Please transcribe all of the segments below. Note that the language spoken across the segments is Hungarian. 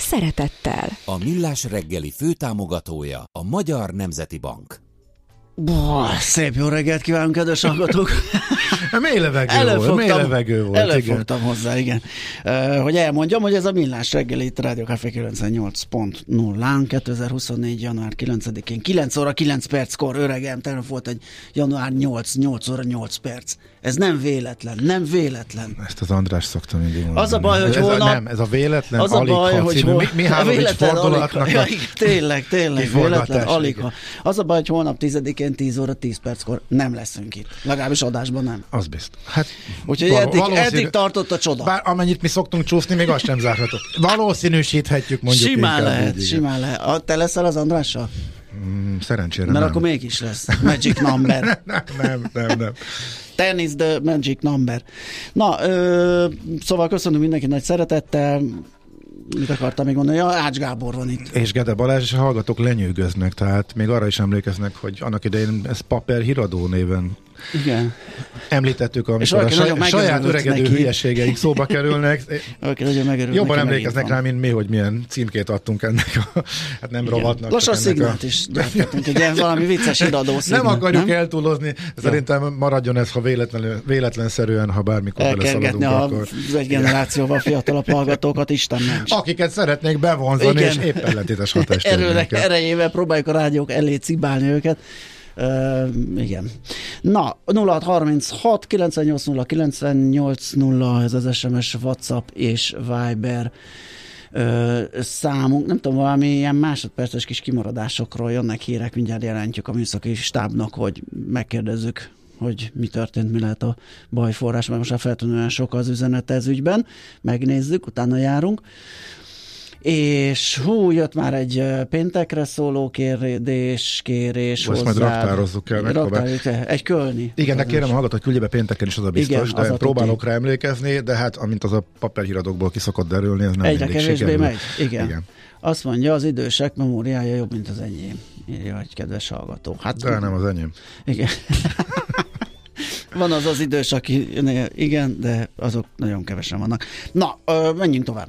szeretettel. A Millás reggeli főtámogatója a Magyar Nemzeti Bank. Boah, szép jó reggelt kívánunk, kedves hallgatók! mély levegő volt, mély levegő volt. Előfogtam igen. hozzá, igen. Uh, hogy elmondjam, hogy ez a millás reggel itt Rádió Café 98.0-án, 2024. január 9-én, 9 óra 9 perckor, öregem, tegnap volt egy január 8, 8 óra 8 perc. Ez nem véletlen, nem véletlen. Ezt az András szokta mindig mondani. Az a baj, hogy ez holnap... A, nem, ez a véletlen, az a baj, hogy hol... mi, Mihálovics fordulatnak ja, Tényleg, tényleg, véletlen, alig. Az a baj, hogy holnap 10-én 10 óra 10 perckor nem leszünk itt. Legalábbis adásban nem. Az biztos. Hát, Úgyhogy val- eddig, valószínű... eddig tartott a csoda. Bár amennyit mi szoktunk csúszni, még azt sem zárhatott. Valószínűsíthetjük mondjuk. Simán lehet, simán lehet. A, te leszel az Andrással? Mm, szerencsére Mert nem. akkor mégis lesz. Magic number. nem, nem, nem, nem. Tennis the magic number. Na, ö, szóval köszönöm mindenki nagy szeretettel mit akartam még mondani? Ja, Ács Gábor van itt. És Gede Balázs, és a hallgatók lenyűgöznek, tehát még arra is emlékeznek, hogy annak idején ez Paper Híradó néven igen. Említettük, amikor a saj, saját öregedő neki. hülyeségeik szóba kerülnek. Jobban emlékeznek rá, mint mi, hogy milyen címkét adtunk ennek a, hát nem Igen. rovatnak. Lassan szignát a... is gyártottunk, egy ilyen valami vicces iradó szignát, Nem akarjuk nem? eltúlozni, szerintem maradjon ez, ha véletlen, véletlenszerűen, ha bármikor beleszaladunk, a, akkor... egy generációval fiatalabb hallgatókat, Isten ments. Akiket szeretnék bevonzani, Igen. és éppen ellentétes hatást. Erejével próbáljuk a rádiók elé cibálni őket. Uh, igen. Na, 0636 980 980 ez az SMS, WhatsApp és Viber uh, számunk. Nem tudom, valami ilyen másodperces kis kimaradásokról jönnek hírek, mindjárt jelentjük a műszaki stábnak, hogy megkérdezzük hogy mi történt, mi lehet a bajforrás, mert most már feltűnően sok az üzenet ez ügyben. Megnézzük, utána járunk. És hú, jött már egy péntekre szóló kérdés, kérés Ezt majd raktározzuk el. Raktár, egy kölni. Igen, de kérem, hallgat, hogy küldje be pénteken is az a biztos, Igen, de az próbálok rá emlékezni, de hát amint az a papírhíradókból ki szokott derülni, ez nem Egyre mindig kevésbé sikerül. megy. Igen. Igen. Azt mondja, az idősek memóriája jobb, mint az enyém. Írja egy kedves hallgató. Hát, de nem az enyém. Igen. Van az az idős, aki igen, de azok nagyon kevesen vannak. Na, menjünk tovább.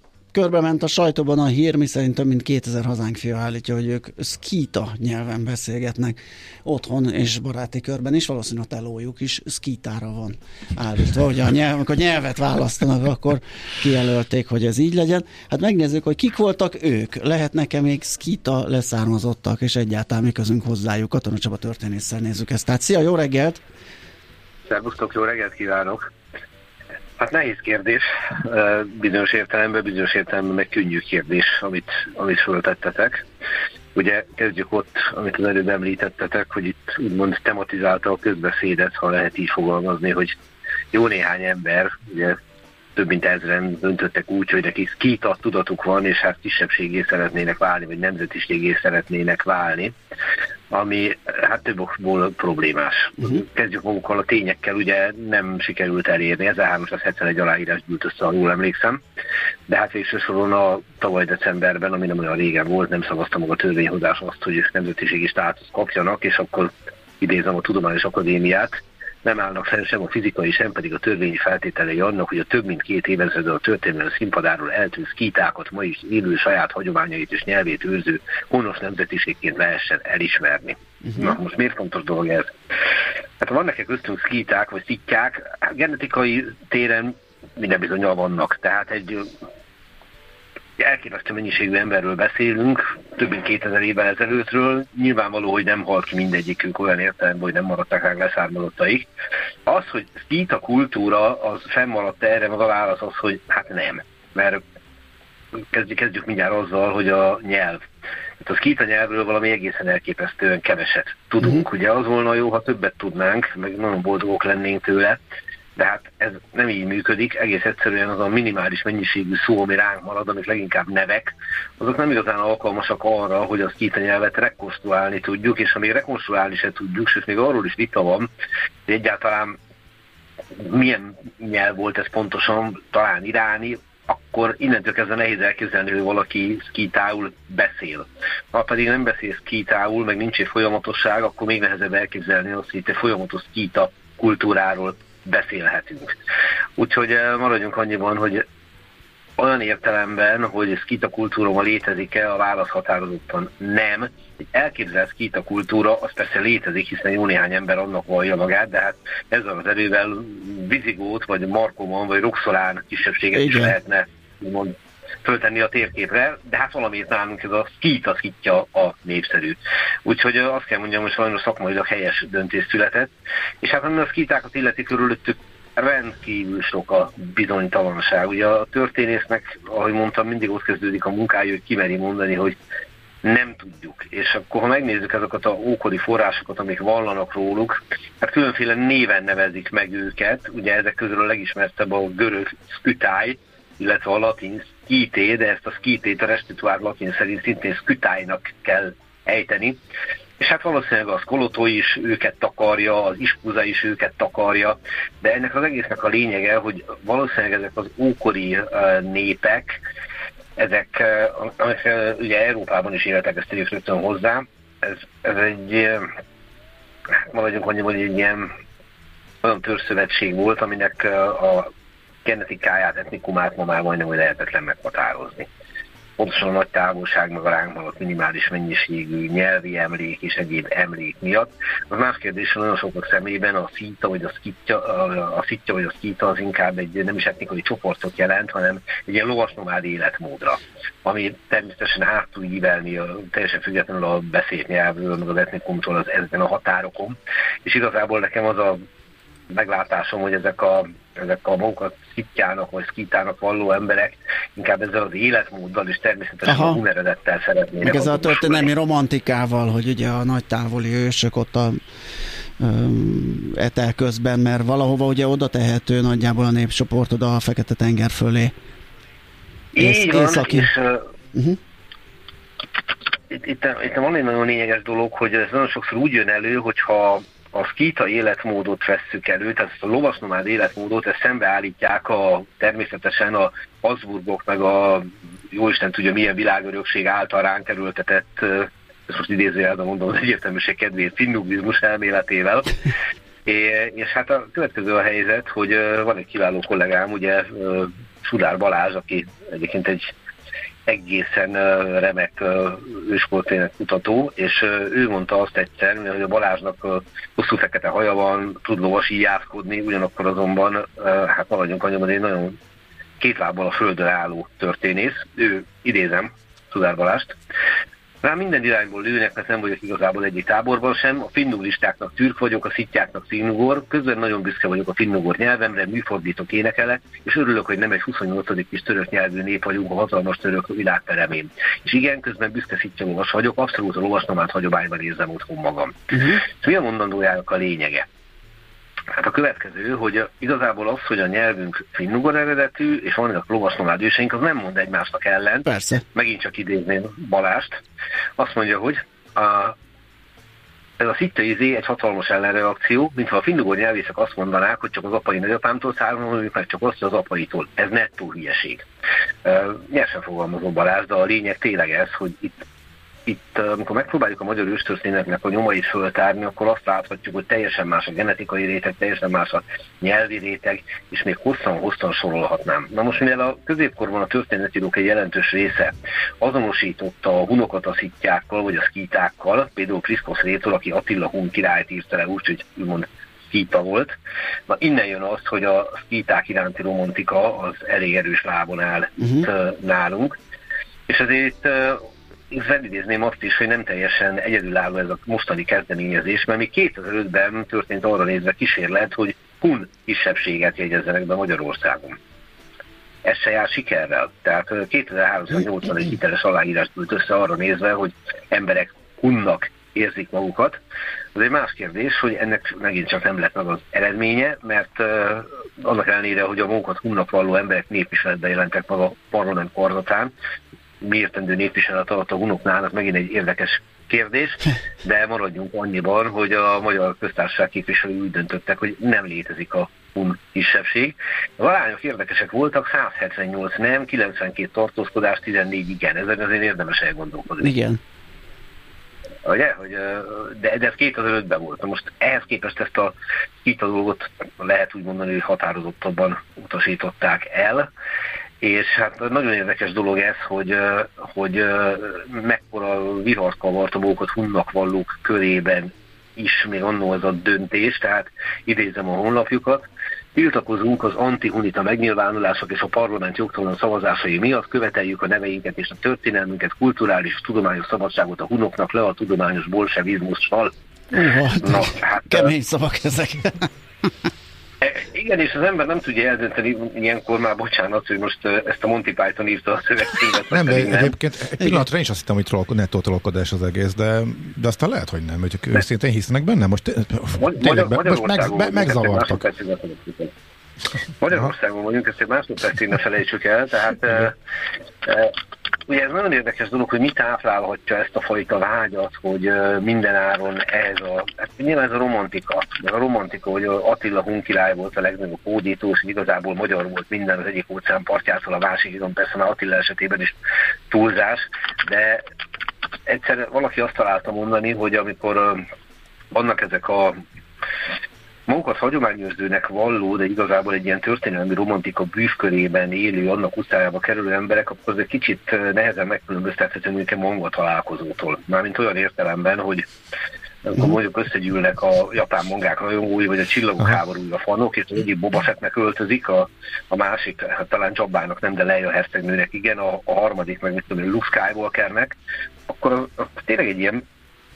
körbe ment a sajtóban a hír, miszerint több mint 2000 hazánk fia állítja, hogy ők szkíta nyelven beszélgetnek otthon és baráti körben is, valószínűleg a telójuk is szkítára van állítva, hogy a nyelv, amikor nyelvet választanak, akkor kijelölték, hogy ez így legyen. Hát megnézzük, hogy kik voltak ők. Lehet nekem még szkíta leszármazottak, és egyáltalán mi közünk hozzájuk. Katona Csaba történésszel nézzük ezt. Tehát szia, jó reggelt! Szervusztok, jó reggelt kívánok! Hát nehéz kérdés, bizonyos értelemben, bizonyos értelemben meg könnyű kérdés, amit, amit föltettetek. Ugye kezdjük ott, amit az előbb említettetek, hogy itt úgymond tematizálta a közbeszédet, ha lehet így fogalmazni, hogy jó néhány ember, ugye több mint ezren döntöttek úgy, hogy nekik a tudatuk van, és hát kisebbségé szeretnének válni, vagy nemzetiségé szeretnének válni ami hát több okból problémás. Uh-huh. Kezdjük magukkal a tényekkel, ugye nem sikerült elérni, 1371 aláírás gyűlt össze, ha jól emlékszem, de hát végső soron a tavaly decemberben, ami nem olyan régen volt, nem szavazta meg a törvényhozás azt, hogy nemzetiségi státusz kapjanak, és akkor idézem a Tudományos Akadémiát, nem állnak fenn sem a fizikai, sem pedig a törvényi feltételei annak, hogy a több mint két évezredő a történelmi színpadáról eltűnt skítákat ma is élő saját hagyományait és nyelvét őrző honos nemzetiségként lehessen elismerni. Uh-huh. Na, most miért fontos dolog ez? Hát vannak-e köztünk szkíták vagy szittyák? Genetikai téren minden bizonyal vannak. Tehát egy elképesztő mennyiségű emberről beszélünk, több mint 2000 évvel ezelőttről. Nyilvánvaló, hogy nem halt ki mindegyikünk olyan értelemben, hogy nem maradtak rá leszármazottaik. Az, hogy skita kultúra, az fennmaradt erre, meg a válasz az, hogy hát nem. Mert kezdjük, kezdjük mindjárt azzal, hogy a nyelv. Hát a skita nyelvről valami egészen elképesztően keveset tudunk. Uh-huh. Ugye az volna jó, ha többet tudnánk, meg nagyon boldogok lennénk tőle, de hát ez nem így működik, egész egyszerűen az a minimális mennyiségű szó, ami ránk marad, amik leginkább nevek, azok nem igazán alkalmasak arra, hogy a skita nyelvet rekonstruálni tudjuk, és ha még rekonstruálni se tudjuk, sőt még arról is vita van, hogy egyáltalán milyen nyelv volt ez pontosan, talán iráni, akkor innentől kezdve nehéz elképzelni, hogy valaki szkítául beszél. Ha pedig nem beszél szkítául, meg nincs egy folyamatosság, akkor még nehezebb elképzelni azt, hogy itt egy folyamatos szkíta kultúráról beszélhetünk. Úgyhogy eh, maradjunk annyiban, hogy olyan értelemben, hogy skita kultúra létezik-e, a válasz határozottan nem. Egy elképzelt skita kultúra, az persze létezik, hiszen jó néhány ember annak vallja magát, de hát ezzel az erővel Vizigót, vagy Markomon, vagy Roxolán kisebbséget Igen. is lehetne mond, föltenni a térképre, de hát valamiért nálunk ez a skit, a skitja a népszerű. Úgyhogy azt kell mondjam, hogy sajnos szakmailag helyes döntés született, és hát ami a skitákat illeti körülöttük rendkívül sok a bizonytalanság. Ugye a történésznek, ahogy mondtam, mindig ott kezdődik a munkája, hogy kimeri mondani, hogy nem tudjuk. És akkor, ha megnézzük ezeket a ókori forrásokat, amik vallanak róluk, hát különféle néven nevezik meg őket. Ugye ezek közül a legismertebb a görög skütáj, illetve a latin skité, de ezt a skitét a restituált latin szerint szintén skütájnak kell ejteni. És hát valószínűleg az Kolotó is őket takarja, az Ispuza is őket takarja, de ennek az egésznek a lényege, hogy valószínűleg ezek az ókori népek, ezek, amik ugye Európában is életek, ezt tegyük rögtön hozzá, ez, ez egy, maradjunk annyi, hogy egy ilyen olyan törzszövetség volt, aminek a genetikáját, etnikumát ma már majdnem, hogy lehetetlen meghatározni pontosan a nagy távolság, meg a ránk maradt minimális mennyiségű nyelvi emlék és egyéb emlék miatt. Az más kérdés, hogy nagyon sokak szemében a szíta vagy a szkitja, a szitja vagy a szkita az inkább egy nem is etnikai csoportot jelent, hanem egy ilyen lovasnomád életmódra, ami természetesen át tud ívelni teljesen függetlenül a beszélt nyelvről, meg az etnikumtól az ezen a határokon. És igazából nekem az a meglátásom, hogy ezek a, ezek a magukat szitjának vagy szkítának valló emberek inkább ezzel az életmóddal és természetesen Aha. a huneredettel szeretnének. Meg ezzel a történelmi romantikával, hogy ugye a nagy távoli ősök ott a etel közben, mert valahova ugye oda tehető nagyjából a népcsoport oda a Fekete-tenger fölé. Így van, északi. és uh-huh. itt, itt, itt van egy nagyon lényeges dolog, hogy ez nagyon sokszor úgy jön elő, hogyha a skita életmódot vesszük elő, tehát ezt a lovasnomád életmódot, ezt szembeállítják a, természetesen a Habsburgok, meg a jóisten tudja milyen világörökség által ránk kerültetett, ezt most idézőjelben mondom az egyértelműség kedvéért, finnugvizmus elméletével. É, és hát a következő a helyzet, hogy van egy kiváló kollégám, ugye Sudár Balázs, aki egyébként egy egészen remek ősportének kutató, és ő mondta azt egyszer, hogy a Balázsnak hosszú fekete haja van, tud lovasíjászkodni, ugyanakkor azonban, hát maradjunk annyiban, egy nagyon két lábbal a földön álló történész. Ő, idézem, Tudár Balást, Rá minden irányból lőnek, mert nem vagyok igazából egyik táborban sem. A finnulistáknak türk vagyok, a szittyáknak finnugor. Közben nagyon büszke vagyok a finnugor nyelvemre, műfordítok énekelek, és örülök, hogy nem egy 28. kis török nyelvű nép vagyunk a hatalmas török világperemén. És igen, közben büszke szitja lovas vagyok, abszolút a lovasnomát hagyományban érzem otthon magam. Uh-huh. mi a mondandójának a lényege? Hát a következő, hogy igazából az, hogy a nyelvünk finnugor eredetű, és vannak lovasnomád őseink, az nem mond egymásnak ellen. Persze. Megint csak idézném Balást. Azt mondja, hogy a, ez a szitta izé egy hatalmas ellenreakció, mintha a finnugor nyelvészek azt mondanák, hogy csak az apai nagyapámtól származunk, meg csak azt, hogy az apaitól. Ez nettó hülyeség. Uh, nyersen fogalmazó Balázs, de a lényeg tényleg ez, hogy itt itt, amikor megpróbáljuk a magyar őstörténetnek a nyomait föltárni, akkor azt láthatjuk, hogy teljesen más a genetikai réteg, teljesen más a nyelvi réteg, és még hosszan-hosszan sorolhatnám. Na most, mivel a középkorban a történetírók egy jelentős része azonosította a hunokat a szittyákkal, vagy a szkítákkal, például Kriszkosz Rétól, aki Attila hun királyt írta le úgy, hogy úgymond szkíta volt. Na innen jön az, hogy a szkíták iránti romantika az elég erős lábon áll uh-huh. nálunk. És ezért felidézném azt is, hogy nem teljesen egyedülálló ez a mostani kezdeményezés, mert még 2005-ben történt arra nézve kísérlet, hogy kun kisebbséget jegyezzenek be Magyarországon. Ez se jár sikerrel. Tehát 2381 hiteles aláírásült össze arra nézve, hogy emberek kunnak érzik magukat. Az egy más kérdés, hogy ennek megint csak nem lett meg az eredménye, mert uh, annak ellenére, hogy a magukat hunnak valló emberek népviseletben jelentek meg a parlament kordatán, miértendő népviselet alatt a hunoknál, az megint egy érdekes kérdés, de maradjunk annyiban, hogy a magyar köztársaság képviselői úgy döntöttek, hogy nem létezik a hun kisebbség. A arányok érdekesek voltak, 178 nem, 92 tartózkodás, 14 igen. Ezen azért érdemes elgondolkodni. Igen. Ugye? Hogy, de, de ez 2005-ben volt. Most ehhez képest ezt a itt a dolgot lehet úgy mondani, hogy határozottabban utasították el. És hát nagyon érdekes dolog ez, hogy, hogy mekkora vihart kavart a mókot hunnak vallók körében is még annó az a döntés, tehát idézem a honlapjukat, Tiltakozunk az antihunita megnyilvánulások és a parlament jogtalan szavazásai miatt, követeljük a neveinket és a történelmünket, kulturális és tudományos szabadságot a hunoknak le a tudományos bolsevizmussal. Uh, Na, hát, kemény szavak ezek. Igen, és az ember nem tudja eldönteni ilyenkor már, bocsánat, hogy most ezt a Monty Python írta a szövegcímet. Nem, de nem. egyébként egy pillanatra én is azt hittem, hogy troll, nettó trollkodás az egész, de, de aztán lehet, hogy nem, hogy őszintén hisznek benne. Most tényleg, most meg, meg, megzavartak. Magyarországon vagyunk, ezt egy másodpercig ne felejtsük el, tehát ugye ez nagyon érdekes dolog, hogy mi táplálhatja ezt a fajta vágyat, hogy minden áron ez a, hát nyilván ez a romantika, meg a romantika, hogy Attila Hunkirály volt a legnagyobb hódító, és igazából magyar volt minden az egyik óceán partjától a másikon, persze már Attila esetében is túlzás, de egyszer valaki azt találta mondani, hogy amikor vannak ezek a magukat hagyományőrzőnek valló, de igazából egy ilyen történelmi romantika bűvkörében élő, annak utcájába kerülő emberek, akkor az egy kicsit nehezen megkülönböztethető mondjuk egy manga találkozótól. Mármint olyan értelemben, hogy akkor mhm. mondjuk összegyűlnek a japán mangák rajongói, vagy a csillagok háborúja fanok, és az egyik Boba Fettnek öltözik, a, a másik, hát talán Csabának nem, de Leia hercegnőnek igen, a, a harmadik meg mit tudom, Luke Skywalkernek, akkor, akkor tényleg egy ilyen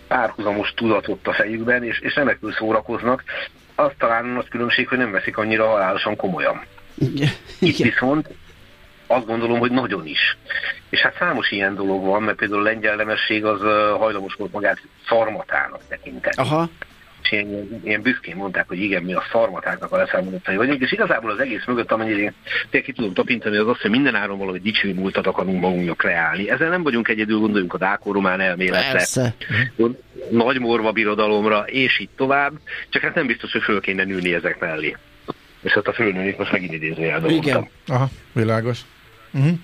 párhuzamos tudatot a fejükben, és, és remekül szórakoznak, az talán az különbség, hogy nem veszik annyira halálosan komolyan. Igen. Itt viszont azt gondolom, hogy nagyon is. És hát számos ilyen dolog van, mert például a lengyel nemesség az hajlamos volt magát szarmatának tekinteni. Aha és ilyen, ilyen büszkén mondták, hogy igen, mi a szarmatáknak a leszámolottai vagyunk, és igazából az egész mögött, amennyire én tényleg ki tudom tapintani, az az, hogy minden áron valahogy dicső múltat akarunk magunknak kreálni. Ezzel nem vagyunk egyedül, gondoljunk a dákó-román elméletre, Persze. nagy morva birodalomra, és így tovább, csak hát nem biztos, hogy föl kéne nőni ezek mellé. És hát a fölnőni most megint idézőjelben Igen. Aha, világos. Uh-huh.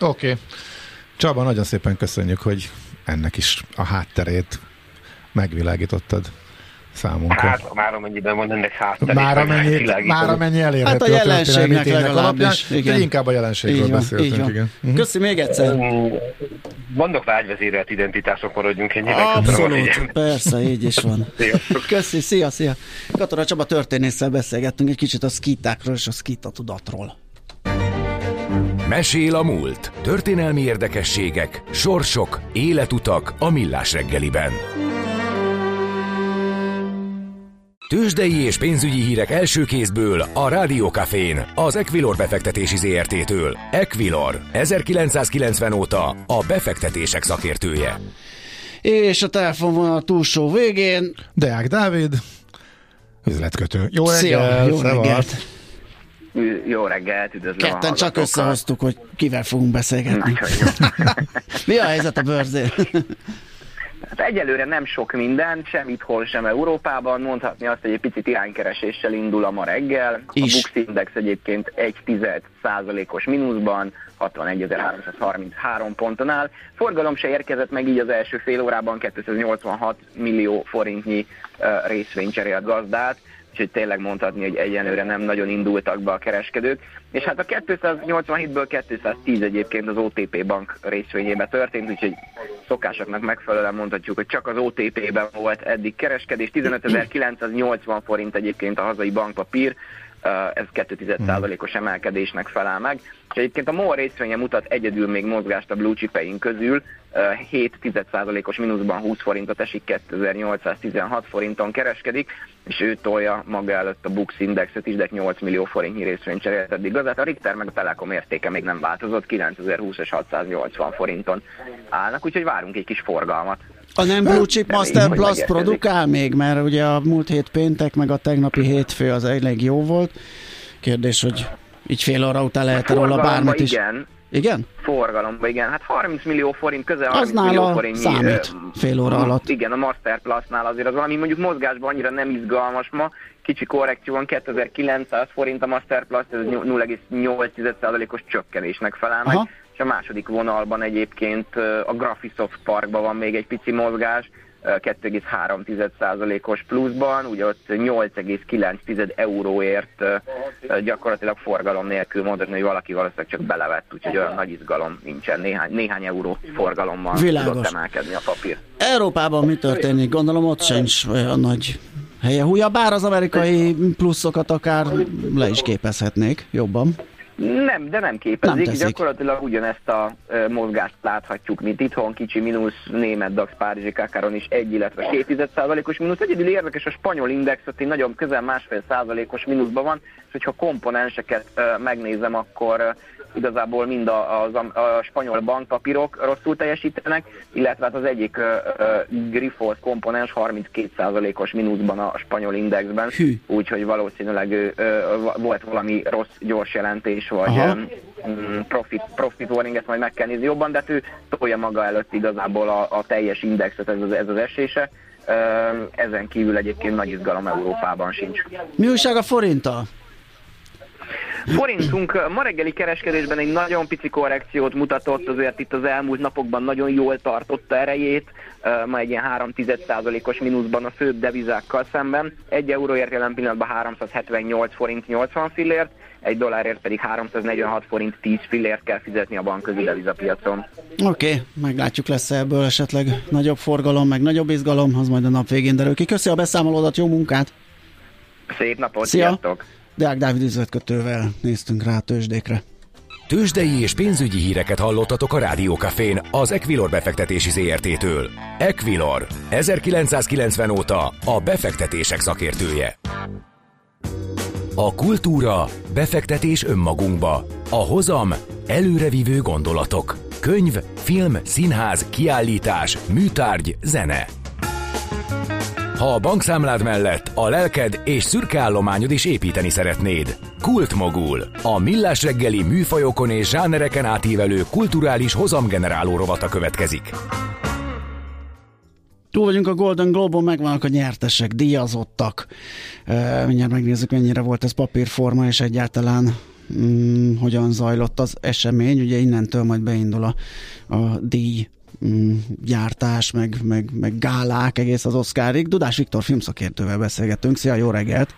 Oké. Okay. Csaba, nagyon szépen köszönjük, hogy ennek is a hátterét megvilágítottad számunkra. Hát már amennyiben van ennek háttere. Már amennyi, már amennyi elérhető hát a jelenségnek legalábbis. Igen. inkább a jelenségről beszéltünk. Igen. Uh-huh. Köszi még egyszer. Vannak vágyvezérelt identitások, maradjunk ennyire. Abszolút, persze, így is van. Köszi, szia, szia. Katona Csaba történésszel beszélgettünk egy kicsit a skitákról és a skita tudatról. Mesél a múlt. Történelmi érdekességek, sorsok, életutak a millás reggeliben. Tőzsdei és pénzügyi hírek első kézből a Rádiókafén, az Equilor befektetési ZRT-től. Equilor, 1990 óta a befektetések szakértője. És a telefonvonal túlsó végén... Deák Dávid, üzletkötő. Jó reggelt! Szia, jó reggelt! Jó reggelt, üdvözlöm Ketten csak összehoztuk, hogy kivel fogunk beszélgetni. Mi a helyzet a bőrzén? Hát egyelőre nem sok minden, sem itthon, sem Európában. Mondhatni azt, hogy egy picit iránykereséssel indul a ma reggel. Is. A Bux Index egyébként egy tized százalékos mínuszban, 61.333 ponton áll. Forgalom se érkezett meg így az első fél órában, 286 millió forintnyi uh, részvény cserélt gazdát úgyhogy tényleg mondhatni, hogy egyenlőre nem nagyon indultak be a kereskedők. És hát a 287-ből 210 egyébként az OTP bank részvényébe történt, úgyhogy szokásoknak megfelelően mondhatjuk, hogy csak az OTP-ben volt eddig kereskedés, 15.980 forint egyébként a hazai bankpapír, ez 2,1%-os emelkedésnek felel meg. És egyébként a MOL részvénye mutat egyedül még mozgást a blue chipeink közül, 7,1%-os mínuszban 20 forintot esik, 2816 forinton kereskedik, és ő tolja maga előtt a Bux Indexet is, de 8 millió forintnyi részvényt cserélt eddig igazát. A Richter meg a Telekom értéke még nem változott, 9020 és 680 forinton állnak, úgyhogy várunk egy kis forgalmat. A nem Blue Chip Master Plus produkál még, mert ugye a múlt hét péntek, meg a tegnapi hétfő az elég jó volt. Kérdés, hogy így fél óra után lehet róla bármit is. Igen, igen? Forgalomba, igen. Hát 30 millió forint, közel 30 az millió forint. számít fél óra alatt. Igen, a Master Plus-nál azért az valami mondjuk mozgásban annyira nem izgalmas ma. Kicsi korrekció van, 2900 forint a Master Plus, ez 0,8%-os csökkenésnek felel meg. Aha. És a második vonalban egyébként a Graphisoft Parkban van még egy pici mozgás, 2,3%-os pluszban, ugye ott 8,9 euróért gyakorlatilag forgalom nélkül mondani, hogy valaki valószínűleg csak belevett, úgyhogy olyan nagy izgalom nincsen, néhány, néhány euró forgalommal Világos. tudott emelkedni a papír. Európában mi történik? Gondolom ott sincs olyan nagy helye húja, bár az amerikai pluszokat akár le is képezhetnék jobban. Nem, de nem képezik. Nem Gyakorlatilag ugyanezt a e, mozgást láthatjuk, mint itthon, kicsi mínusz, német DAX, Párizsi Kákáron is egy, illetve 2 százalékos mínusz. Egyedül érdekes, a spanyol index, ott nagyon közel másfél százalékos mínuszban van, és hogyha komponenseket e, megnézem, akkor e, igazából mind a, a, a spanyol bankpapírok rosszul teljesítenek, illetve hát az egyik Grifols komponens 32%-os mínuszban a spanyol indexben, úgyhogy valószínűleg uh, volt valami rossz gyors jelentés, vagy um, profit, profit warning, ezt majd meg kell nézni jobban, de hát ő tolja maga előtt igazából a, a teljes indexet, ez az, ez az esése. Ezen kívül egyébként nagy izgalom Európában sincs. Mi újság a forinttal? Forintunk ma reggeli kereskedésben egy nagyon pici korrekciót mutatott, azért itt az elmúlt napokban nagyon jól tartotta erejét, ma egy ilyen 3 os mínuszban a főbb devizákkal szemben. Egy euróért jelen pillanatban 378 forint 80 fillért, egy dollárért pedig 346 forint 10 fillért kell fizetni a bankközi devizapiacon. Oké, okay, meglátjuk lesz ebből esetleg nagyobb forgalom, meg nagyobb izgalom, az majd a nap végén derül ki. Köszi a beszámolódat, jó munkát! Szép napot, Szia. sziasztok! Deák Dávid üzletkötővel néztünk rá a tőzsdékre. Tőzsdei és pénzügyi híreket hallottatok a Rádiókafén az Equilor befektetési ZRT-től. Equilor, 1990 óta a befektetések szakértője. A kultúra, befektetés önmagunkba, a hozam, előrevívő gondolatok, könyv, film, színház, kiállítás, műtárgy, zene. Ha a bankszámlád mellett a lelked és szürke állományod is építeni szeretnéd. Kultmogul. A millás reggeli műfajokon és zsánereken átívelő kulturális hozamgeneráló rovata következik. Túl vagyunk a Golden Globe-on, megvannak a nyertesek, díjazottak. E, mindjárt megnézzük, mennyire volt ez papírforma, és egyáltalán mm, hogyan zajlott az esemény. Ugye innentől majd beindul a, a díj Mm, gyártás, meg, meg, meg gálák egész az Oscarig. Dudás Viktor filmszakértővel beszélgetünk. Szia, jó reggelt!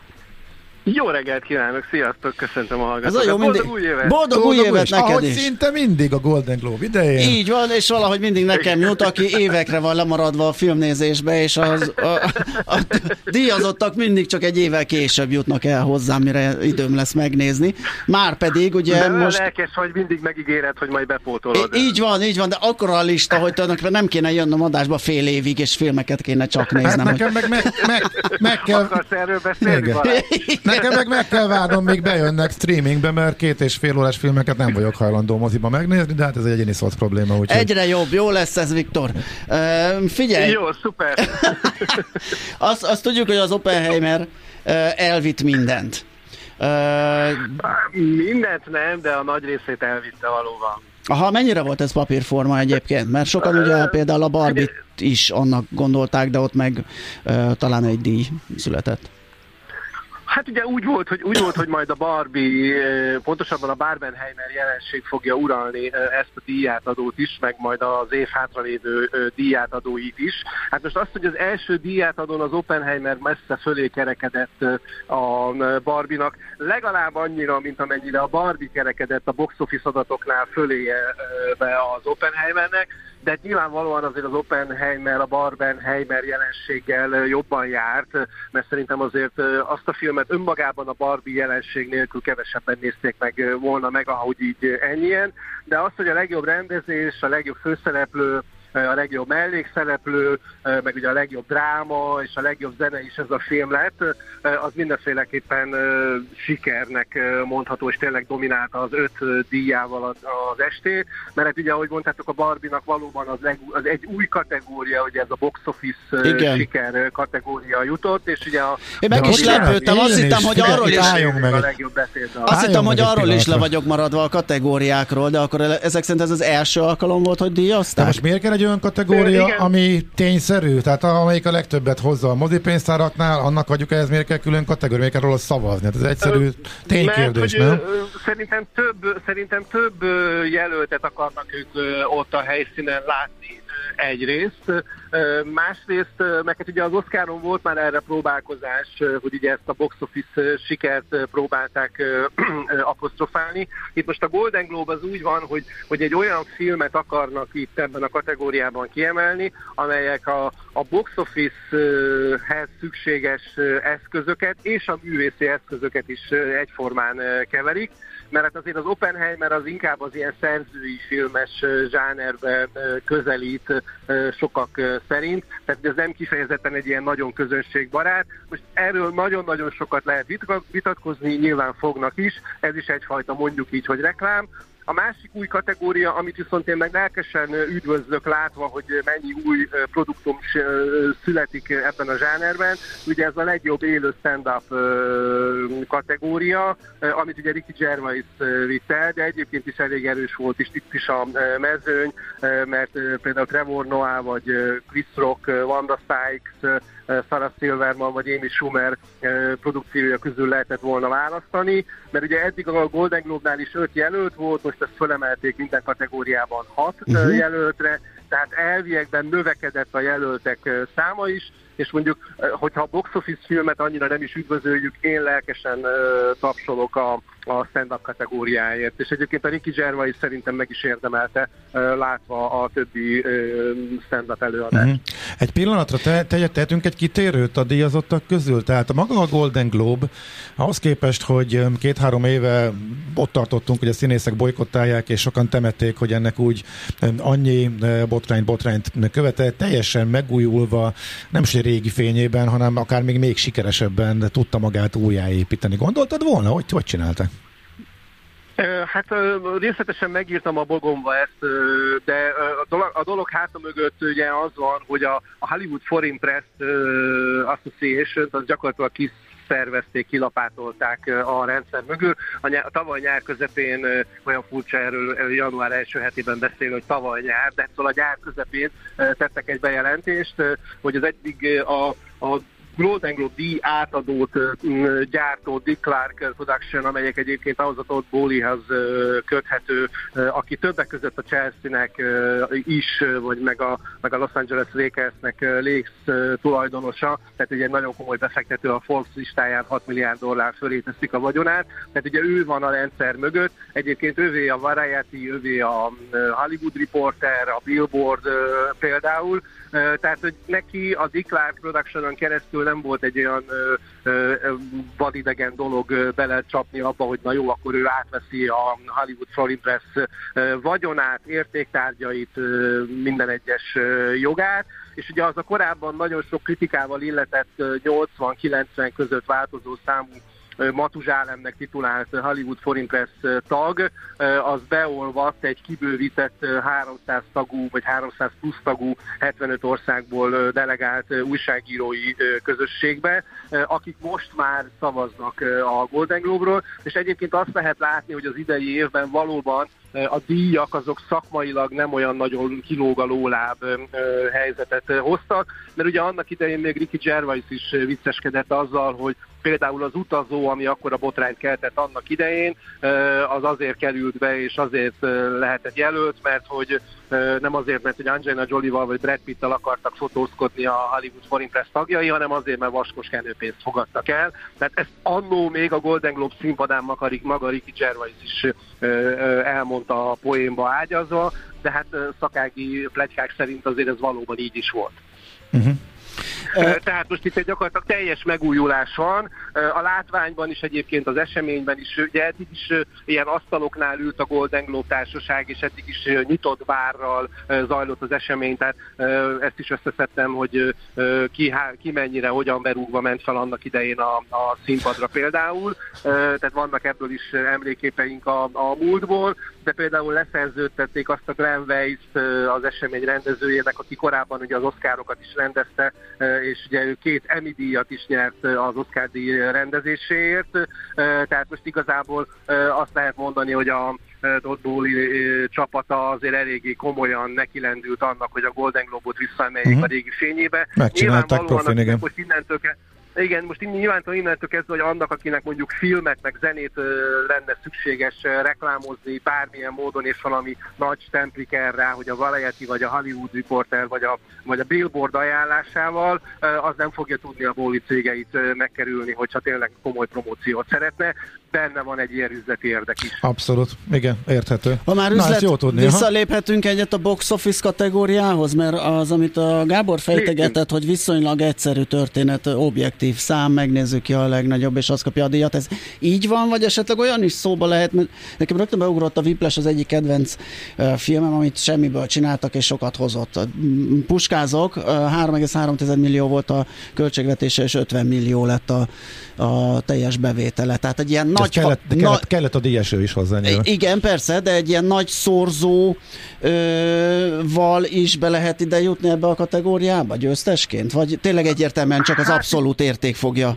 Jó reggelt kívánok, sziasztok, köszöntöm a hallgatókat. Ez a jó, mindig, boldog új évet! Boldog, boldog új évet neked Ahogy is! szinte mindig a Golden Globe idején. Így van, és valahogy mindig nekem jut, aki évekre van lemaradva a filmnézésbe, és az, a, a, a díjazottak mindig csak egy évvel később jutnak el hozzám, mire időm lesz megnézni. Már pedig ugye de most... lelkes, hogy mindig megígéred, hogy majd bepótolod. I- így van, így van, de akkor a lista, hogy tulajdonképpen nem kéne jönnöm adásba fél évig, és filmeket kéne csak hát néznem. Hát nekem meg, meg, meg, meg kell... Akarsz erről beszélni, Nekem meg meg kell várnom, még bejönnek streamingbe, mert két és fél órás filmeket nem vagyok hajlandó moziba megnézni, de hát ez egy egyéni szólt probléma. Úgyhogy... Egyre jobb, jó lesz ez, Viktor. Uh, figyelj! Jó, szuper! azt, azt tudjuk, hogy az Oppenheimer uh, elvitt mindent. Uh, mindent nem, de a nagy részét elvitte valóban. Aha, mennyire volt ez papírforma egyébként? Mert sokan ugye például a Barbie-t is annak gondolták, de ott meg uh, talán egy díj született. Hát ugye úgy volt, hogy, úgy volt, hogy majd a Barbie, eh, pontosabban a Barbenheimer jelenség fogja uralni eh, ezt a díjátadót is, meg majd az év hátralévő eh, díjátadóit is. Hát most azt, hogy az első díjátadón az Oppenheimer messze fölé kerekedett a Barbie-nak, legalább annyira, mint amennyire a Barbie kerekedett a box office adatoknál fölé be az Oppenheimernek, de nyilvánvalóan azért az Oppenheimer, a Barbenheimer jelenséggel jobban járt, mert szerintem azért azt a filmet önmagában a Barbie jelenség nélkül kevesebben nézték meg volna meg, ahogy így ennyien, de az, hogy a legjobb rendezés, a legjobb főszereplő, a legjobb mellékszereplő, meg ugye a legjobb dráma és a legjobb zene is ez a film lett, az mindenféleképpen sikernek mondható, és tényleg dominálta az öt díjával az, az estét, mert hát ugye, ahogy mondtátok, a Barbie-nak valóban az, leg, az egy új kategória, ugye ez a box office Igen. siker kategória jutott, és ugye a... Én meg is lepődtem, azt hittem, hogy arról is... Meg. A legjobb beszéd, azt hittem, hogy arról is le vagyok maradva a kategóriákról, de akkor ezek szerint ez az első alkalom volt, hogy díjazták? De most miért kell egy olyan kategória, Igen. ami tényszerű? Tehát amelyik a legtöbbet hozza a mozipénztáraknál, annak adjuk ez miért kell külön kategória, miért kell róla szavazni? Hát ez egyszerű ténykérdés, Mert, nem? Szerintem több, szerintem több jelöltet akarnak ők ott a helyszínen látni egyrészt, másrészt, meg hát ugye az Oscaron volt már erre próbálkozás, hogy ugye ezt a box office sikert próbálták apostrofálni. Itt most a Golden Globe az úgy van, hogy, hogy egy olyan filmet akarnak itt ebben a kategóriában kiemelni, amelyek a, a box office-hez szükséges eszközöket és a művészi eszközöket is egyformán keverik mert hát azért az Oppenheimer az inkább az ilyen szerzői filmes zsánerbe közelít sokak szerint, tehát ez nem kifejezetten egy ilyen nagyon közönségbarát. Most erről nagyon-nagyon sokat lehet vitatkozni, nyilván fognak is, ez is egyfajta mondjuk így, hogy reklám. A másik új kategória, amit viszont én meg lelkesen üdvözlök látva, hogy mennyi új produktum születik ebben a zsánerben, ugye ez a legjobb élő stand-up kategória, amit ugye Ricky Gervais vitt el, de egyébként is elég erős volt is itt is a mezőny, mert például Trevor Noah vagy Chris Rock, Wanda Sykes, Sarah Silverman vagy Amy Schumer produkciója közül lehetett volna választani, mert ugye eddig a Golden Globe-nál is öt jelölt volt, most ezt fölemelték minden kategóriában hat uh-huh. jelöltre, tehát elviekben növekedett a jelöltek száma is, és mondjuk, hogyha a box office filmet annyira nem is üdvözöljük, én lelkesen tapsolok a, a stand-up kategóriáért, és egyébként a Ricky Gervais szerintem meg is érdemelte, látva a többi stand-up előadást. Uh-huh. Egy pillanatra te, te, tehetünk egy kitérőt a díjazottak közül, tehát a maga a Golden Globe, ahhoz képest, hogy két-három éve ott tartottunk, hogy a színészek bolykottálják, és sokan temették, hogy ennek úgy annyi botrányt, botrányt követett, teljesen megújulva, nem is régi fényében, hanem akár még még sikeresebben tudta magát újjáépíteni. Gondoltad volna, hogy hogy csinálta? Hát részletesen megírtam a blogomba ezt, de a dolog, háta mögött ugye az van, hogy a, Hollywood Foreign Press Association, az gyakorlatilag kis szervezték, kilapátolták a rendszer mögül. A, nyár, a tavaly nyár közepén olyan furcsa erről január első hetében beszél, hogy tavaly nyár, de szóval a nyár közepén tettek egy bejelentést, hogy az eddig a, a Golden Globe díj átadót gyártó Dick Clark Production, amelyek egyébként ahhoz a Todd Bowleyhez köthető, aki többek között a Chelsea-nek is, vagy meg a, meg a Los Angeles Lakersnek lész tulajdonosa, tehát ugye egy nagyon komoly befektető a Forbes listáján 6 milliárd dollár fölé teszik a vagyonát, tehát ugye ő van a rendszer mögött, egyébként ővé a Variety, ővé a Hollywood Reporter, a Billboard például, tehát, hogy neki a Dick Clark Production-on keresztül nem volt egy olyan vadidegen dolog belecsapni abba, hogy na jó, akkor ő átveszi a Hollywood Foreign Press vagyonát, értéktárgyait, minden egyes jogát, és ugye az a korábban nagyon sok kritikával illetett 80-90 között változó számú Matuzsálemnek titulált Hollywood Foreign Press tag, az beolvadt egy kibővített 300 tagú, vagy 300 plusz tagú 75 országból delegált újságírói közösségbe, akik most már szavaznak a Golden Globe-ról, és egyébként azt lehet látni, hogy az idei évben valóban a díjak azok szakmailag nem olyan nagyon kilóg a lóláb helyzetet hoztak, mert ugye annak idején még Ricky Gervais is vicceskedett azzal, hogy például az utazó, ami akkor a botrányt keltett annak idején, az azért került be, és azért lehetett jelölt, mert hogy nem azért, mert hogy Angelina Jolie-val vagy Brad Pitt-tal akartak fotózkodni a Hollywood Foreign Press tagjai, hanem azért, mert vaskos kenőpénzt fogadtak el. Tehát ezt annó még a Golden Globe színpadán maga, maga Ricky Gervais is elmondta a poénba ágyazva, de hát szakági plegykák szerint azért ez valóban így is volt. Uh-huh. Tehát most itt egy gyakorlatilag teljes megújulás van. A látványban is egyébként az eseményben is, ugye eddig is ilyen asztaloknál ült a Golden Globe társaság, és eddig is nyitott bárral zajlott az esemény, tehát ezt is összeszedtem, hogy ki, ki mennyire, hogyan berúgva ment fel annak idején a, a színpadra például. Tehát vannak ebből is emléképeink a, a múltból, de például leszerződtették azt a Glenn Weiss az esemény rendezőjének, aki korábban ugye az oszkárokat is rendezte, és ugye ő két Emmy díjat is nyert az Oscar díj rendezéséért, tehát most igazából azt lehet mondani, hogy a Bowley csapata azért eléggé komolyan nekilendült annak, hogy a Golden Globe-ot visszaemeljék uh-huh. a régi fényébe. Megcsinálták profin, igen. Most innentől igen, most nyilvántan innentől kezdve, hogy annak, akinek mondjuk filmet, meg zenét lenne szükséges reklámozni bármilyen módon, és valami nagy stemplik rá, hogy a Variety, vagy a Hollywood Reporter, vagy a, vagy a Billboard ajánlásával, az nem fogja tudni a bóli cégeit megkerülni, hogyha tényleg komoly promóciót szeretne benne van egy ilyen üzleti érdek is. Abszolút, igen, érthető. Ha már üzlet, Na, jó tudni, visszaléphetünk ha? egyet a box office kategóriához, mert az, amit a Gábor fejtegetett, hogy viszonylag egyszerű történet, objektív szám, megnézzük ki a legnagyobb, és az kapja a díjat. Ez így van, vagy esetleg olyan is szóba lehet, mert nekem rögtön beugrott a Viples az egyik kedvenc filmem, amit semmiből csináltak, és sokat hozott. Puskázok, uh, 3,3 millió volt a költségvetése, és 50 millió lett a, a teljes bevétele. Tehát egy ilyen nagy... Kellett, ha, kellett, na, kellett a díjeső is hozzá. Nyilván. Igen, persze, de egy ilyen nagy szorzó ö, val is be lehet ide jutni ebbe a kategóriába győztesként? Vagy tényleg egyértelműen csak az hát- abszolút érték fogja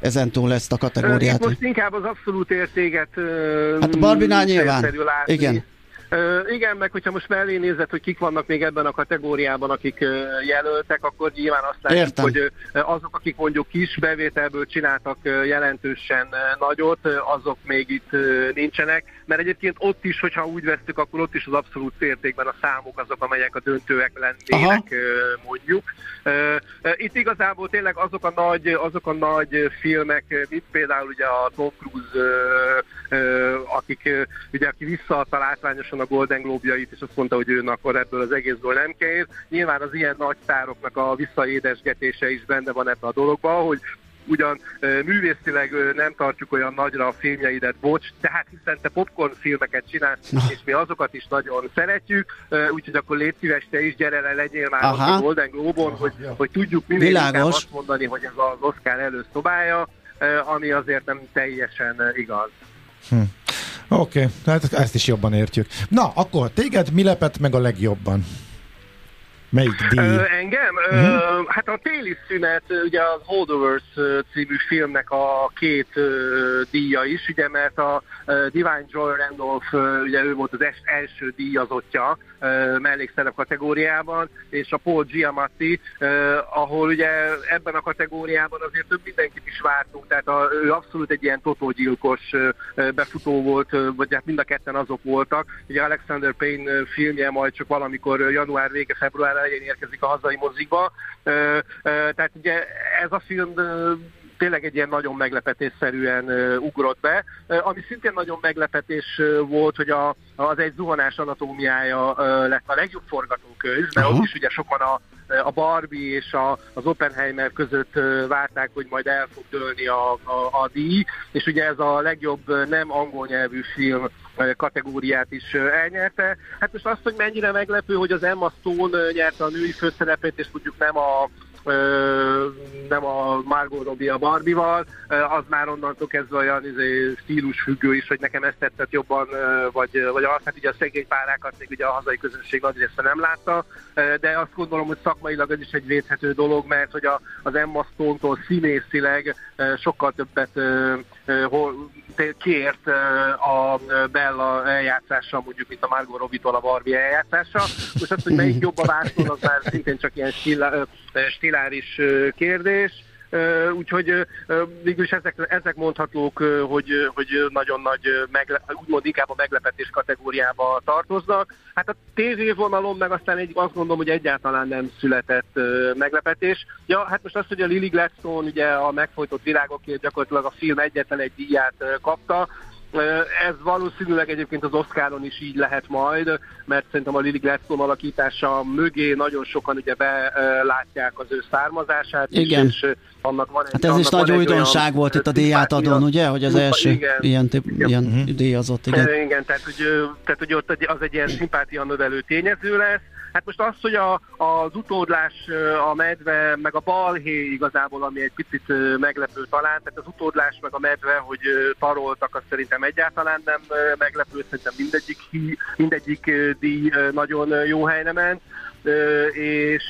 ezentúl ezt a kategóriát? Itt most inkább az abszolút értéket Hát a Barbinál nyilván. Igen. Igen, meg hogyha most mellé nézed, hogy kik vannak még ebben a kategóriában, akik uh, jelöltek, akkor nyilván azt látjuk, Értem. hogy azok, akik mondjuk kis bevételből csináltak jelentősen nagyot, azok még itt nincsenek, mert egyébként ott is, hogyha úgy vesztük, akkor ott is az abszolút értékben a számok azok, amelyek a döntőek lennének, uh, mondjuk. Itt igazából tényleg azok a nagy, azok a nagy filmek, mint például ugye a Tom Cruise, akik, ugye, aki visszaadta látványosan a Golden Globe-jait, és azt mondta, hogy ő akkor ebből az egészből nem kér. Nyilván az ilyen nagy sztároknak a visszaédesgetése is benne van ebben a dologban, hogy ugyan művészileg nem tartjuk olyan nagyra a filmjeidet, bocs, tehát hiszen te popcorn filmeket csinálsz, és mi azokat is nagyon szeretjük, úgyhogy akkor légy szíves, te is gyere le, legyél már Aha. a Golden Globe-on, hogy, hogy tudjuk minél Világos. inkább azt mondani, hogy ez az Oscar előszobája, ami azért nem teljesen igaz. Hm. Oké, okay, hát ezt is jobban értjük. Na, akkor téged mi lepett meg a legjobban? Melyik díj? Ö, engem? Uh-huh. Ö, mhm. hát a téli szünet, ugye a Holdovers című filmnek a két ö, díja is, ugye, mert a ö, Divine Joy Randolph, ö, ugye ő volt az es, első díjazottja ö, mellékszerep kategóriában, és a Paul Giamatti, ö, ahol ugye ebben a kategóriában azért több mindenkit is vártunk, tehát a, ő abszolút egy ilyen totógyilkos ö, befutó volt, ö, vagy hát mind a ketten azok voltak. Ugye Alexander Payne filmje majd csak valamikor január vége, február elején érkezik a hazai mozikba. Tehát ugye ez a film tényleg egy ilyen nagyon meglepetésszerűen ugrott be. Ami szintén nagyon meglepetés volt, hogy a, az egy zuhanás anatómiája lett a legjobb forgatókönyv, mert ott is ugye sokan a, a Barbie és a, az Oppenheimer között várták, hogy majd el fog dőlni a, a, a díj, és ugye ez a legjobb nem angol nyelvű film kategóriát is elnyerte. Hát most azt, hogy mennyire meglepő, hogy az Emma Stone nyerte a női főszerepét, és mondjuk nem a nem a Margot Robbie a Barbie-val, az már onnantól kezdve olyan izé, stílusfüggő is, hogy nekem ezt tetszett jobban, vagy, vagy azt, hát ugye a szegény párákat még ugye a hazai közönség nagy része nem látta, de azt gondolom, hogy szakmailag ez is egy védhető dolog, mert hogy a, az Emma Stone-tól színészileg sokkal többet kért a Bella eljátszása, mondjuk, mint a Margot Robbie-tól a Barbie eljátszása. Most az, hogy melyik jobb a vászon, az már szintén csak ilyen stiláris kérdés. Úgyhogy végülis ezek, ezek mondhatók, hogy, hogy nagyon nagy, megle, úgymond inkább a meglepetés kategóriába tartoznak. Hát a tévévonalon meg aztán egy, azt gondolom, hogy egyáltalán nem született meglepetés. Ja, hát most az, hogy a Lily Gladstone ugye a megfojtott virágokért gyakorlatilag a film egyetlen egy díját kapta, Ez valószínűleg egyébként az Oscaron is így lehet majd, mert szerintem a Lily Gladstone alakítása mögé nagyon sokan ugye belátják az ő származását. Igen. És, és annak van egy, hát ez is nagy újdonság volt itt a díjátadón, ugye, hogy az első igen. ilyen, tip, igen. ilyen uh-huh. díjazott. Igen, igen tehát, hogy, tehát hogy ott az egy ilyen szimpátia növelő tényező lesz, Hát most az, hogy a, az utódlás, a medve, meg a balhé igazából, ami egy picit meglepő talán, tehát az utódlás, meg a medve, hogy taroltak, az szerintem egyáltalán nem meglepő, szerintem mindegyik, mindegyik díj nagyon jó helyre ment és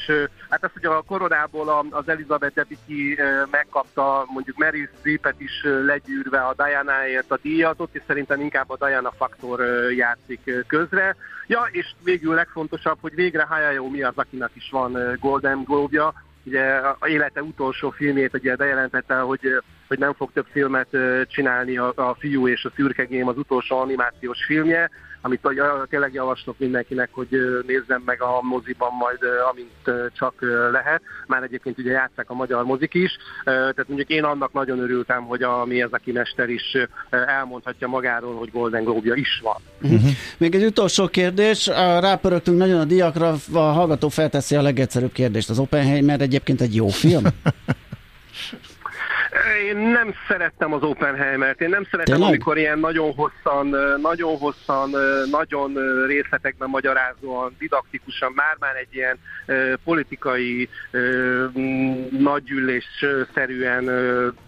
hát az, hogy a koronából az Elizabeth Debicki megkapta mondjuk Mary Streepet is legyűrve a Diana-ért a díjat, ott és szerintem inkább a Diana faktor játszik közre. Ja, és végül legfontosabb, hogy végre Hayao Miyazakinak is van Golden Globe-ja, ugye a élete utolsó filmét ugye bejelentette, hogy, hogy nem fog több filmet csinálni a, a fiú és a szürkegém az utolsó animációs filmje, amit tényleg javaslok mindenkinek, hogy nézzem meg a moziban majd, amint csak lehet. Már egyébként ugye játszák a magyar mozik is, tehát mondjuk én annak nagyon örültem, hogy a mi ez a mester is elmondhatja magáról, hogy Golden Globe-ja is van. Uh-huh. Még egy utolsó kérdés, rápörögtünk nagyon a diakra, a hallgató felteszi a legegyszerűbb kérdést. Az Oppenheimer egyébként egy jó film? Én nem szerettem az Oppenheimert, én nem szeretem, Tényleg? amikor ilyen nagyon hosszan, nagyon hosszan, nagyon részletekben magyarázóan, didaktikusan, már-már egy ilyen politikai nagygyűlés-szerűen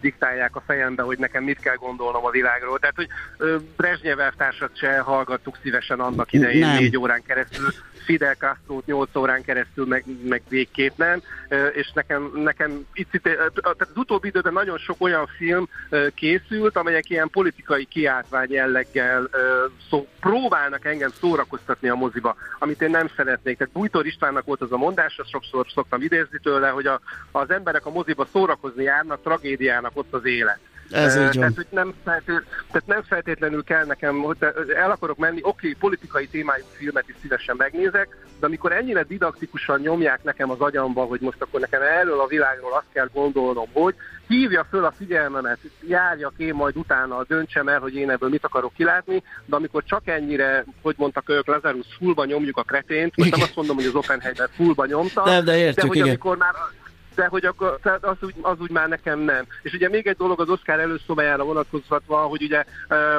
diktálják a fejembe, hogy nekem mit kell gondolnom a világról. Tehát, hogy Brezsnyev társat se hallgattuk szívesen annak idején nem. négy órán keresztül, Fidel castro 8 órán keresztül meg, meg végképp nem, és nekem, nekem itt, itt, tehát az utóbbi időben nagyon sok olyan film készült, amelyek ilyen politikai kiáltvány jelleggel szó, próbálnak engem szórakoztatni a moziba, amit én nem szeretnék. Tehát Bújtor Istvánnak volt az a mondás, azt sokszor szoktam idézni tőle, hogy a, az emberek a moziba szórakozni járnak, tragédiának ott az élet. Ez így van. Tehát, hogy nem, feltétlenül, tehát nem feltétlenül kell nekem, hogy el akarok menni, oké, okay, politikai témájú filmet is szívesen megnézek, de amikor ennyire didaktikusan nyomják nekem az agyamba, hogy most akkor nekem erről a világról azt kell gondolnom, hogy hívja föl a figyelmemet, járjak én majd utána, döntsem el, hogy én ebből mit akarok kilátni, de amikor csak ennyire, hogy mondtak ők, Lazarus fullba nyomjuk a kretént, most nem azt mondom, hogy az Oppenheimer fullba nyomta, de, de, értjük, de hogy igen. amikor már de hogy akkor, tehát az, úgy, az úgy már nekem nem. És ugye még egy dolog az Oscar előszobájára vonatkoztatva, hogy ugye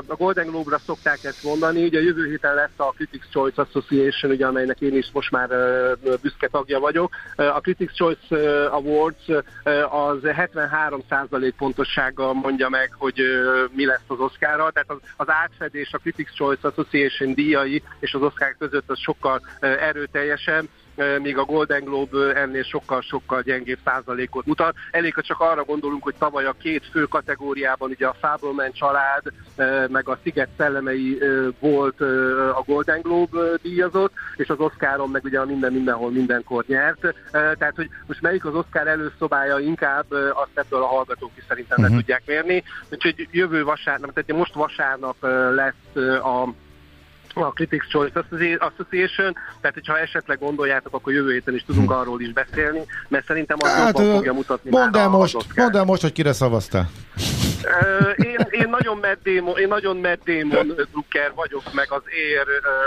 a Golden Globe-ra szokták ezt mondani, ugye jövő héten lesz a Critics Choice Association, ugye, amelynek én is most már büszke tagja vagyok. A Critics Choice Awards az 73% pontossággal mondja meg, hogy mi lesz az Oscarra, tehát az, az átfedés a Critics Choice Association díjai és az Oscar között az sokkal erőteljesebb míg a Golden Globe ennél sokkal-sokkal gyengébb százalékot mutat. Elég, ha csak arra gondolunk, hogy tavaly a két fő kategóriában, ugye a Fableman család, meg a Sziget szellemei volt a Golden Globe díjazott, és az Oscaron meg ugye a minden mindenhol mindenkor nyert. Tehát, hogy most melyik az Oscar előszobája inkább, azt ebből a hallgatók is szerintem uh-huh. le tudják mérni. Úgyhogy jövő vasárnap, tehát most vasárnap lesz a a Critics Choice Association, tehát hogyha esetleg gondoljátok, akkor jövő héten is tudunk hm. arról is beszélni, mert szerintem az hát, jobban fogja mutatni mondd el most, mondd el most, hogy kire szavaztál. Én, én nagyon Matt Damon, én nagyon Matt Damon drukker vagyok, meg az ér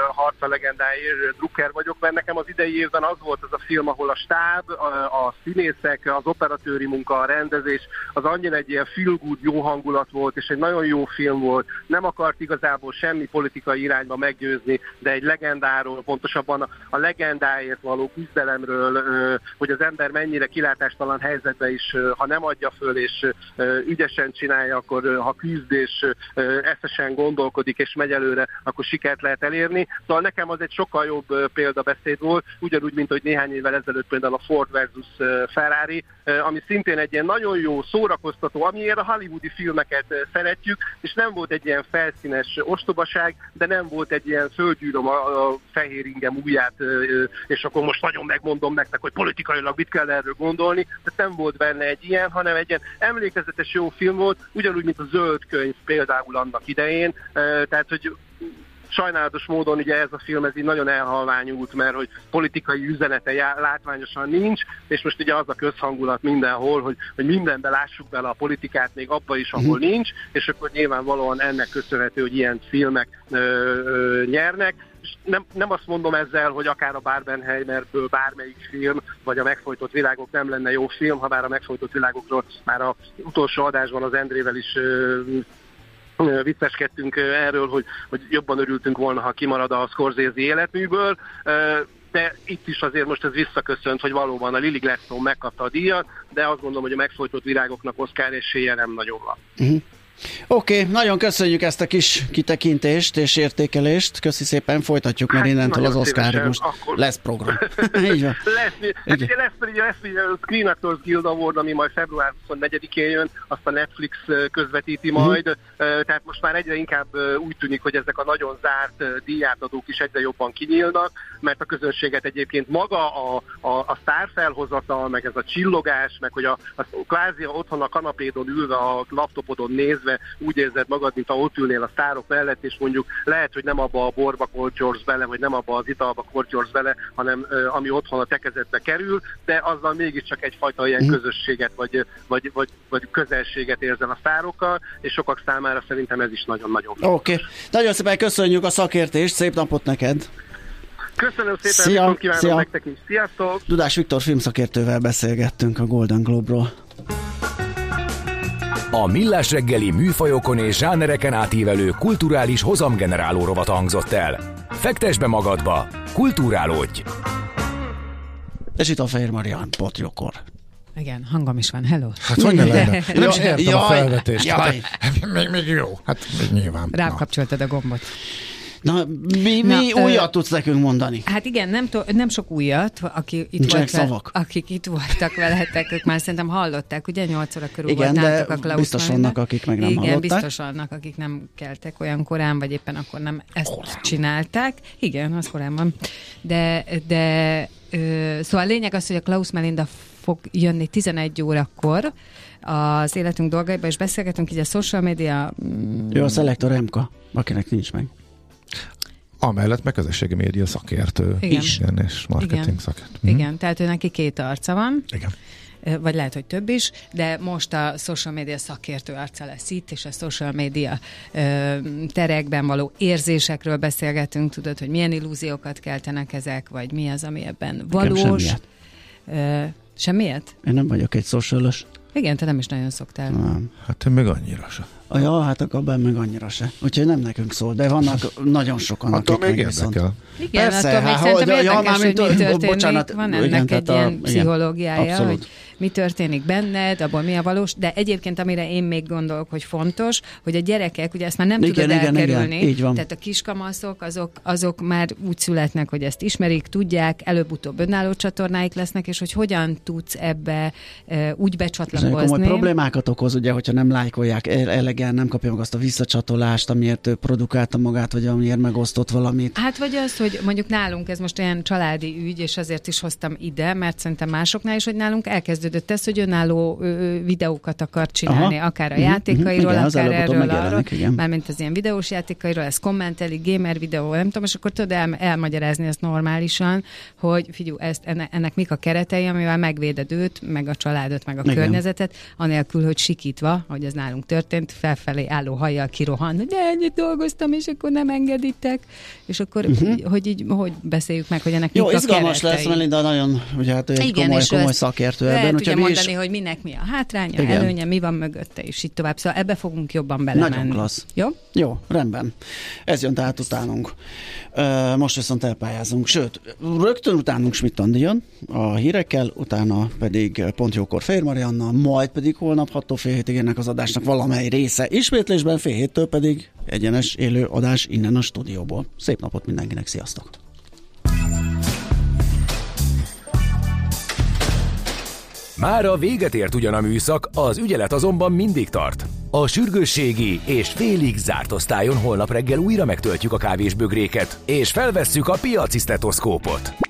harca legendáért drukker vagyok, mert nekem az idei évben az volt az a film, ahol a stáb, a, a színészek, az operatőri munka, a rendezés, az annyira egy ilyen feel good, jó hangulat volt, és egy nagyon jó film volt. Nem akart igazából semmi politikai irányba meggyőzni, de egy legendáról, pontosabban a, legendáért való küzdelemről, hogy az ember mennyire kilátástalan helyzetbe is, ha nem adja föl, és ügyesen csinálja, akkor ha küzd és eszesen gondolkodik és megy előre, akkor sikert lehet elérni. Szóval nekem az egy sokkal jobb példabeszéd volt, ugyanúgy, mint hogy néhány évvel ezelőtt például a Ford versus Ferrari, ami szintén egy ilyen nagyon jó, szórakoztató, amiért a hollywoodi filmeket szeretjük, és nem volt egy ilyen felszínes ostobaság, de nem volt egy ilyen földgyűröm a, a fehér ingem ujját, és akkor most nagyon megmondom nektek, hogy politikailag mit kell erről gondolni, de nem volt benne egy ilyen, hanem egy ilyen emlékezetes jó film volt, ugyanúgy, mint a zöld könyv például annak idején, tehát hogy sajnálatos módon ugye ez a film ez így nagyon elhalványult, mert hogy politikai üzenete já, látványosan nincs, és most ugye az a közhangulat mindenhol, hogy, hogy mindenbe lássuk bele a politikát, még abba is, ahol uh-huh. nincs, és akkor nyilvánvalóan ennek köszönhető, hogy ilyen filmek ö, ö, nyernek, nem, nem azt mondom ezzel, hogy akár a Barbenheimerből bármelyik film, vagy a Megfojtott Világok nem lenne jó film, ha bár a Megfojtott Világokról már az utolsó adásban az Endrével is vicceskedtünk erről, hogy, hogy jobban örültünk volna, ha kimarad a Scorsese életműből, de itt is azért most ez visszaköszönt, hogy valóban a Lily Gladstone megkapta a díjat, de azt gondolom, hogy a megfolytott virágoknak Oscar esélye nem nagyon van. Uh-huh. Oké, okay, nagyon köszönjük ezt a kis kitekintést és értékelést. Köszi szépen, folytatjuk, mert hát, innentől az Oscar most akkor... lesz program. Így van. lesz, hát ugye lesz, ugye lesz ugye a Screen Actors Guild Award, ami majd február 24-én jön, azt a Netflix közvetíti mhm. majd, uh-huh. tehát most már egyre inkább úgy tűnik, hogy ezek a nagyon zárt díjátadók is egyre jobban kinyílnak, mert a közönséget egyébként maga a, a, a sztárfelhozatal, meg ez a csillogás, meg hogy a, a kvázi otthon a kanapédon ülve, a laptopodon nézve, nézve úgy érzed magad, mint ha ott ülnél a sztárok mellett, és mondjuk lehet, hogy nem abba a borba kortyorsz bele, vagy nem abba az italba kortyorsz bele, hanem ami otthon a tekezetbe kerül, de azzal mégiscsak egyfajta ilyen mhm. közösséget, vagy, vagy, vagy, vagy közelséget érzel a sztárokkal, és sokak számára szerintem ez is nagyon-nagyon Oké. Okay. Nagyon szépen köszönjük a szakértést, szép napot neked! Köszönöm szépen, szia, kívánom szia. nektek is. Sziasztok! Dudás Viktor filmszakértővel beszélgettünk a Golden Globe-ról. A Millás reggeli műfajokon és zsánereken átívelő kulturális hozamgeneráló rovat hangzott el. Fektes be magadba, kulturálódj! És itt a Fehér Marian Potyokor. Igen, hangom is van, hello. Hát hogy ne lenne? Nem is értem a felvetést. Jaj. még, még jó. Hát még nyilván. Rám kapcsoltad a gombot. Na, mi, mi Na, újat ö, tudsz nekünk mondani? Hát igen, nem, to, nem sok újat, aki itt volt, szavak. akik itt voltak veletek, ők már szerintem hallották, ugye 8 óra körül igen, volt de a Klaus biztos vannak, akik meg nem igen, hallották. biztos vannak, akik nem keltek olyan korán, vagy éppen akkor nem ezt korán. csinálták. Igen, az korán van. De, de ö, szóval a lényeg az, hogy a Klaus Melinda fog jönni 11 órakor, az életünk dolgaiba, és beszélgetünk így a social media... Mm, Jó, a Selector MK, akinek nincs meg. Amellett meg közösségi média szakértő Igen. is, igen, és marketing Igen. szakértő. Mhm. Igen, tehát ő neki két arca van. Igen vagy lehet, hogy több is, de most a social media szakértő arca lesz itt, és a social media ö, terekben való érzésekről beszélgetünk, tudod, hogy milyen illúziókat keltenek ezek, vagy mi az, ami ebben valós. Ö, semmiért? Én nem vagyok egy socialos. Igen, te nem is nagyon szoktál. Nem. Hát én meg annyira sem. A ja, hát a kabel meg annyira se. Úgyhogy nem nekünk szól, de vannak nagyon sokan, attól akik még viszont. Igen, Persze, attól még hát, szerintem érdekes, ja, hogy mi történik. Bocsánat, Van ennek igen, egy ilyen a, pszichológiája, abszolút. hogy mi történik benned, abból mi a valós, de egyébként amire én még gondolok, hogy fontos, hogy a gyerekek, ugye ezt már nem igen, tudod igen, elkerülni, igen, így van. tehát a kiskamaszok, azok, azok már úgy születnek, hogy ezt ismerik, tudják, előbb-utóbb önálló csatornáik lesznek, és hogy hogyan tudsz ebbe e, úgy becsatlakozni. Ez komoly problémákat okoz, ugye, hogyha nem lájkolják elegen, nem kapja meg azt a visszacsatolást, amiért ő produkálta magát, vagy amiért megosztott valamit. Hát vagy az, hogy mondjuk nálunk ez most olyan családi ügy, és azért is hoztam ide, mert szerintem másoknál is, hogy nálunk elkezdődött kezdődött ez, hogy önálló videókat akar csinálni, Aha. akár a uh-huh, játékairól, igen, akár erről, arról, mármint az ilyen videós játékairól, ez kommenteli, gamer videó, nem tudom, és akkor tudod el, elmagyarázni ezt normálisan, hogy figyú, ezt, ennek, ennek mik a keretei, amivel megvéded őt, meg a családot, meg a igen. környezetet, anélkül, hogy sikítva, hogy ez nálunk történt, felfelé álló hajjal kirohan, hogy ennyit dolgoztam, és akkor nem engeditek, és akkor, uh-huh. hogy így, hogy beszéljük meg, hogy ennek Jó, mik izgalmas lesz, Melinda nagyon, ugye hát egy Igen, komoly, komoly szakértő ebben, tudja mondani, is... hogy minek mi a hátránya, Igen. előnye, mi van mögötte, és így tovább. Szóval ebbe fogunk jobban belemenni. Nagyon klassz. Jó? Jó, rendben. Ez jön tehát utánunk. Most viszont elpályázunk. Sőt, rögtön utánunk Schmidt jön a hírekkel, utána pedig pont jókor Fér Marianna, majd pedig holnap 6 fél hétig ennek az adásnak valamely része. Ismétlésben fél héttől pedig egyenes élő adás innen a stúdióból. Szép napot mindenkinek, sziasztok! Már a véget ért ugyan a műszak, az ügyelet azonban mindig tart. A sürgősségi és félig zárt osztályon holnap reggel újra megtöltjük a kávésbögréket, és felvesszük a piaci stetoszkópot.